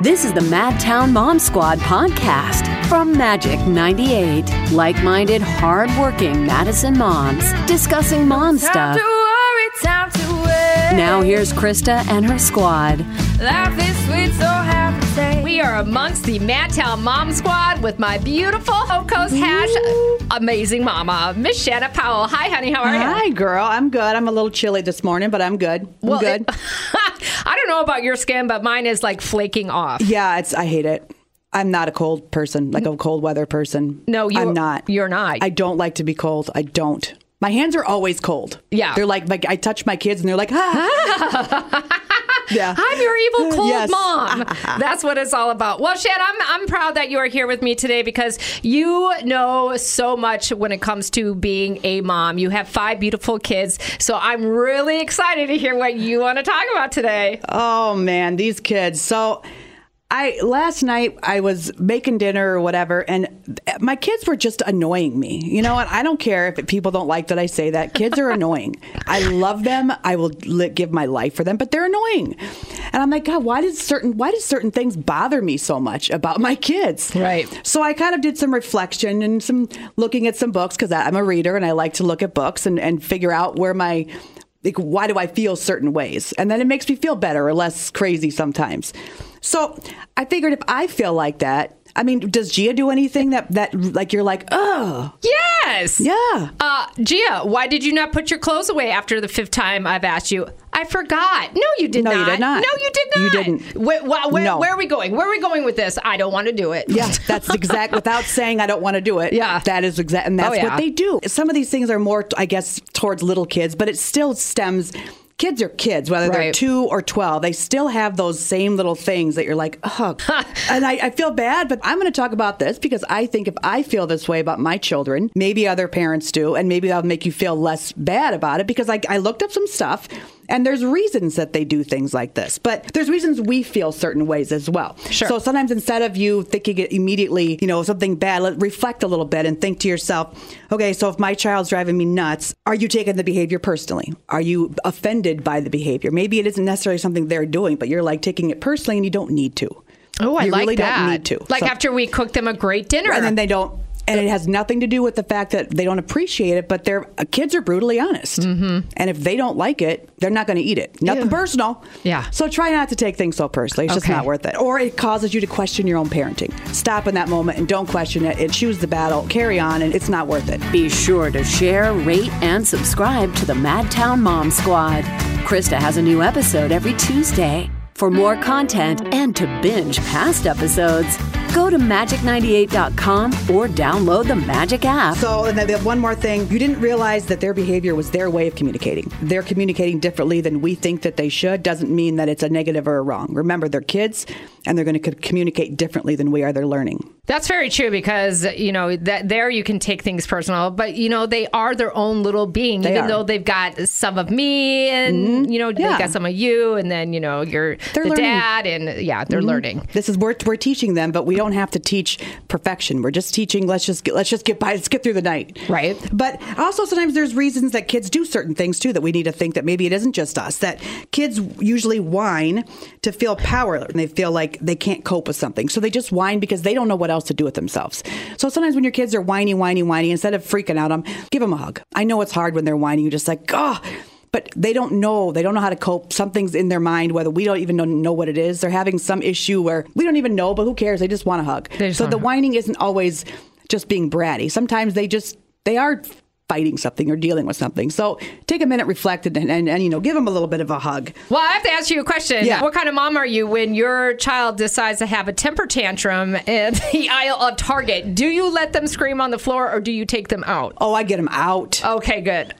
This is the Madtown Mom Squad podcast from Magic 98. Like minded, hard working Madison moms discussing mom Time stuff. to worry, time to wait. Now here's Krista and her squad. Life is sweet, so happy day. We are amongst the Madtown Mom Squad with my beautiful co-host hash amazing mama, Miss Shanna Powell. Hi, honey. How are you? Hi, girl. I'm good. I'm a little chilly this morning, but I'm good. I'm Well, good. it- I don't know about your skin, but mine is like flaking off. yeah, it's. I hate it. I'm not a cold person, like a cold weather person. No, you- I'm not. you're not. I don't like to be cold. I don't. My hands are always cold. Yeah. they're like like I touch my kids and they're like, ah. yeah. I'm your evil cold Yes. mom. That's what it's all about. Well, Shan, I'm I'm proud that you are here with me today because you know so much when it comes to being a mom. You have five beautiful kids, so I'm really excited to hear what you want to talk about today. Oh man, these kids. So I last night I was making dinner or whatever, and my kids were just annoying me. You know what? I don't care if people don't like that I say that. Kids are annoying. I love them. I will li- give my life for them, but they're annoying. And I'm like, God, why does certain why does certain things bother me so much about my kids? Right. So I kind of did some reflection and some looking at some books because I'm a reader and I like to look at books and, and figure out where my like why do I feel certain ways? And then it makes me feel better or less crazy sometimes. So I figured if I feel like that, I mean, does Gia do anything that that like you're like, oh Yes. yeah. Uh, Gia, why did you not put your clothes away after the fifth time I've asked you? I forgot. No, you did No, not. No, you did not. No, you did not. You didn't. Where, where, where, No. where are we going? Where are we going with this? I don't want to do it. Yeah, that's exact. Without saying I don't want to do it. Yeah. that is exact, and oh, that's Oh, yeah. what they do. Some of these things are more, I guess, towards little kids, but it still stems. Kids are kids, whether they're two or twelve. They still have those same little things that you're like, oh. and I, I feel bad, but I'm going to talk about this because I think if I feel this way about my children, maybe other parents do, and maybe that'll make you feel less bad about it. Because I, I looked up some stuff, and there's reasons that they do things like this, but there's reasons we feel certain ways as well. Sure. So sometimes instead of you thinking it immediately, you know, something bad, let, reflect a little bit and think to yourself, okay, so if my child's driving me nuts, are you taking the behavior personally? Are you offended by the behavior? Maybe it isn't necessarily something they're doing, but you're like taking it personally and you don't need to. Oh, I you like really that. don't need to. Like So- after we cook them a great dinner. and then they don't. And it has nothing to do with the fact that they don't appreciate it, but their uh, kids are brutally honest. Mm-hmm. And if they don't like it, they're not going to eat it. Nothing Ew. personal. Yeah. So try not to take things so personally. It's Okay. just not worth it. Or it causes you to question your own parenting. Stop in that moment and don't question it and choose the battle. Carry on, and it's not worth it. Be sure to share, rate, and subscribe to the Madtown Mom Squad. Krista has a new episode every Tuesday. For more content and to binge past episodes, go to magic98.com or download the Magic app. So, and then have one more thing. You didn't realize that their behavior was their way of communicating. They're communicating differently than we think that they should. Doesn't mean that it's a negative or a wrong. Remember, they're kids, and they're going to communicate differently than we are. They're learning. That's very true because you know that there you can take things personal, but you know they are their own little being. They even are. Mm-hmm. though they've got some of me, and you know Yeah. they got some of you, and then you know you're They're the learning. dad, and yeah, they're learning. This is we're, we're teaching them, but we don't have to teach perfection. We're just teaching. Let's just get, let's just get by. Let's get through the night. Right. But also sometimes there's reasons that kids do certain things too that we need to think that maybe it isn't just us. That kids usually whine to feel power and they feel like they can't cope with something, so they just whine because they don't know what else to do with themselves. So sometimes when your kids are whiny, whiny, whiny, instead of freaking out, them give them a hug. I know it's hard when they're whining. You're just like, oh. But they don't know. They don't know how to cope. Something's in their mind, whether we don't even know, know what it is. They're having some issue where we don't even know, but who cares? They just want a hug. So the hug. whining isn't always just being bratty. Sometimes they just they are fighting something or dealing with something. So take a minute, reflect, and, and, and you know, give them a little bit of a hug. Well, I have to ask you a question. Yeah. What kind of mom are you when your child decides to have a temper tantrum in the aisle of Target? Do you let them scream on the floor or do you take them out? Oh, I get them out. Okay, good.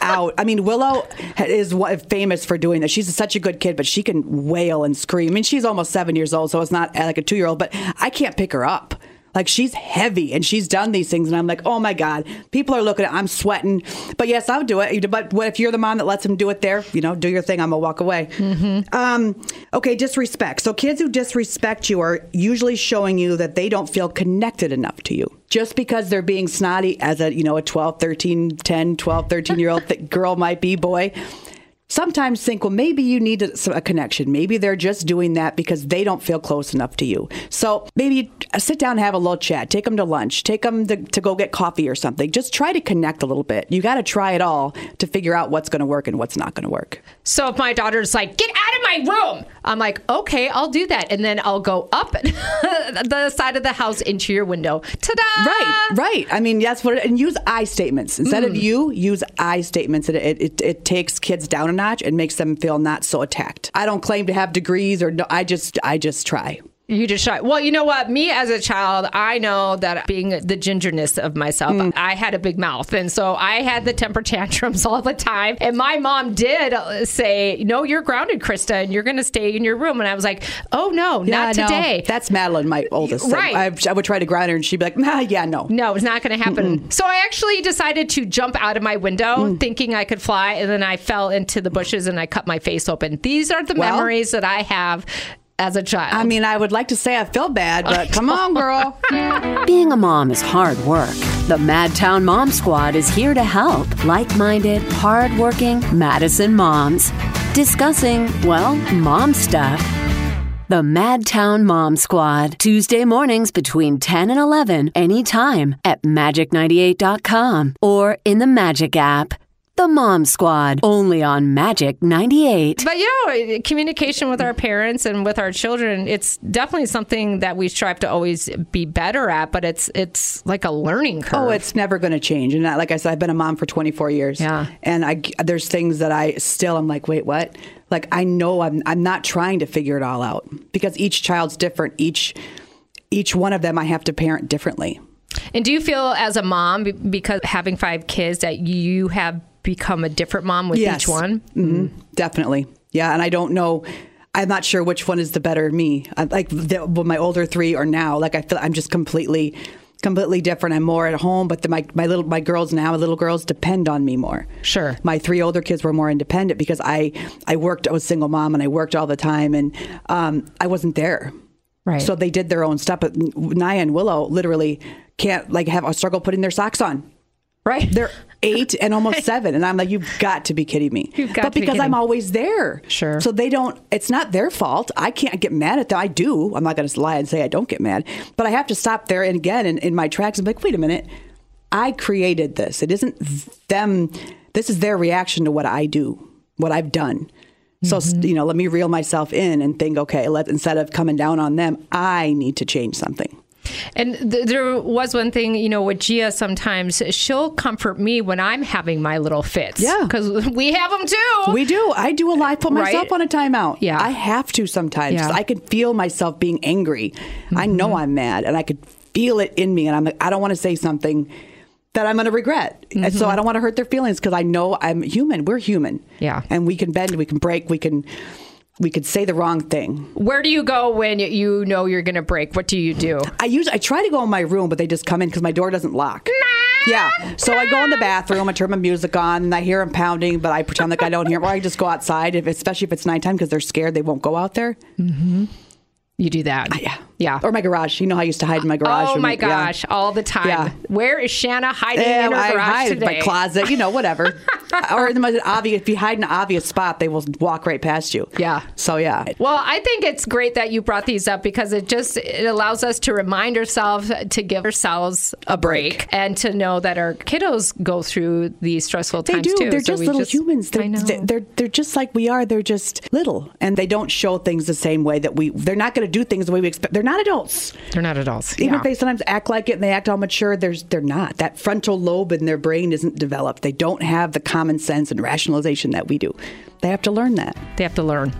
Out. I mean, Willow is famous for doing this. She's such a good kid, but she can wail and scream. I mean, she's almost seven years old, so it's not like a two year old, but I can't pick her up. Like she's heavy and she's done these things, and I'm like, oh my god, people are looking at. I'm sweating, but yes, I would do it. But what if you're the mom that lets them do it there? You know, do your thing. I'm gonna walk away. Um, okay, disrespect. So kids who disrespect you are usually showing you that they don't feel connected enough to you. Just because they're being snotty as a, you know, a 12, 13, 10, 12, 13 year old th- girl might be, boy, sometimes think, well, maybe you need a, a connection. Maybe they're just doing that because they don't feel close enough to you. So maybe uh, sit down and have a little chat. Take them to lunch. Take them to, to go get coffee or something. Just try to connect a little bit. You got to try it all to figure out what's going to work and what's not going to work. So if my daughter's like, get my room, I'm like, okay, I'll do that. And then I'll go up the side of the house into your window. Ta da! Right, right. I mean, that's what, it, and use I statements. Instead of mm. you, use I statements. It, it, it, it takes kids down a notch and makes them feel not so attacked. I don't claim to have degrees or no, I just, I just try. You just try. Well, you know what? Me as a child, I know that being the gingerness of myself, Mm. I had a big mouth. And so I had the temper tantrums all the time. And my mom did uh, say, No, you're grounded, Krista, and you're going to stay in your room. And I was like, Oh, no, not Yeah, no. today. That's Madeline, my oldest. Right. I, I would try to grind her and she'd be like, nah, yeah, no. No, it's not going to happen. So I actually decided to jump out of my window Mm. thinking I could fly, and then I fell into the bushes and I cut my face open. These are the Well- memories that I have as a child. I mean, I would like to say I feel bad, but come on, girl. Being a mom is hard work. The Madtown Mom Squad is here to help like minded, hardworking Madison moms discussing, well, mom stuff. The Madtown Mom Squad, Tuesday mornings between 10 and 11, anytime at magic98.com or in the Magic app. The Mom Squad, only on Magic 98. But you know, communication with our parents and with our children, it's definitely something that we strive to always be better at, but it's it's like a learning curve. Oh, it's never going to change. And I- like I said, I've been a mom for 24 years. Yeah. And I, there's things that I still, I'm like, wait, what? Like, I know I'm, I'm not trying to figure it all out because each child's different. Each, each one of them I have to parent differently. And do you feel as a mom because having five kids that you have become a different mom with Yes. each one? hmm Definitely. Yeah. And I don't know. I'm not sure which one is the better me. I, like the, my older three or now, like I feel I'm just completely, completely different. I'm more at home, but the, my, my little, my girls now, my little girls depend on me more. Sure. My three older kids were more independent because I, I worked, I was a single mom and I worked all the time and um, I wasn't there. Right. So they did their own stuff. But Naya and Willow literally can't like have a struggle putting their socks on. Right. They're eight and almost seven, and I'm like, you've got to be kidding me. You've got but to be because kidding. I'm always there, Sure. So they don't. It's not their fault. I can't get mad at them. I do. I'm not going to lie and say I don't get mad, but I have to stop there and again in, in my tracks and be like, wait a minute, I created this. It isn't them. This is their reaction to what I do, what I've done. So Mm-hmm. you know, let me reel myself in and think, okay, let instead of coming down on them, I need to change something. And th- there was one thing, you know, with Gia sometimes she'll comfort me when I'm having my little fits. Yeah. Because we have them too. We do. I do a lot. I put myself Right? on a timeout. Yeah. I have to sometimes. Yeah. I can feel myself being angry. I mm-hmm. know I'm mad and I could feel it in me. And I'm like, I don't want to say something that I'm going to regret. And so mm-hmm. I don't want to hurt their feelings because I know I'm human. We're human. Yeah. And we can bend, we can break, we can. We could say the wrong thing. Where do you go when you know you're going to break? What do you do? I usually I try to go in my room, but they just come in because my door doesn't lock. Yeah, so I go in the bathroom, I turn my music on, and I hear them pounding, but I pretend like I don't hear 'em, or I just go outside, if, especially if it's nighttime because they're scared they won't go out there. Mm-hmm. You do that. Yeah, Yeah. Or my garage. You know how I used to hide in my oh garage. Oh my we- yeah. gosh, all the time. Yeah. Where is Shanna hiding Yeah, in her I garage hide in today? my closet, you know, whatever. or in the most obvious, if you hide in an obvious spot, they will walk right past you. Yeah. So yeah, Well, I think it's great that you brought these up because it just it allows us to remind ourselves to give ourselves a break, and to know that our kiddos go through these stressful times. They times do. too. They're So just little humans. They're, I know. they're they're they're just like we are. They're just little, and they don't show things the same way that we. They're not going to do things the way we expect. They're not adults. They're not adults. Even yeah. if they sometimes act like it and they act all mature, there's they're not. That frontal lobe in their brain isn't developed. They don't have the common sense and rationalization that we do. They have to learn that. They have to learn.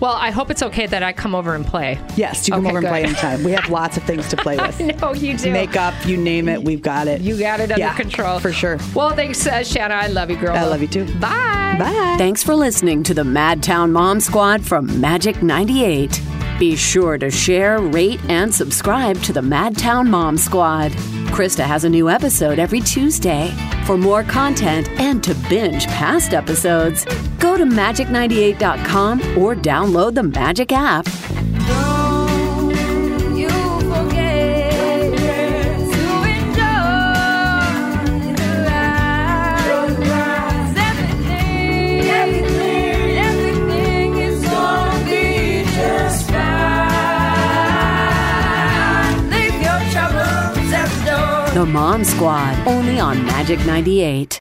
Well, I hope it's okay that I come over and play. Yes, you come Okay, over and play anytime. We have lots of things to play with. No, you do. Makeup, you name it, we've got it. You got it under Yeah, control. for sure. Well, thanks, uh, Shanna. I love you, girl. I love you too. Bye. Bye. Thanks for listening to the Madtown Mom Squad from Magic 98. Be sure to share, rate, and subscribe to the Madtown Mom Squad. Krista has a new episode every Tuesday. For more content and to binge past episodes, go to magic98.com or download the Magic app. Mom Squad, only on Magic 98.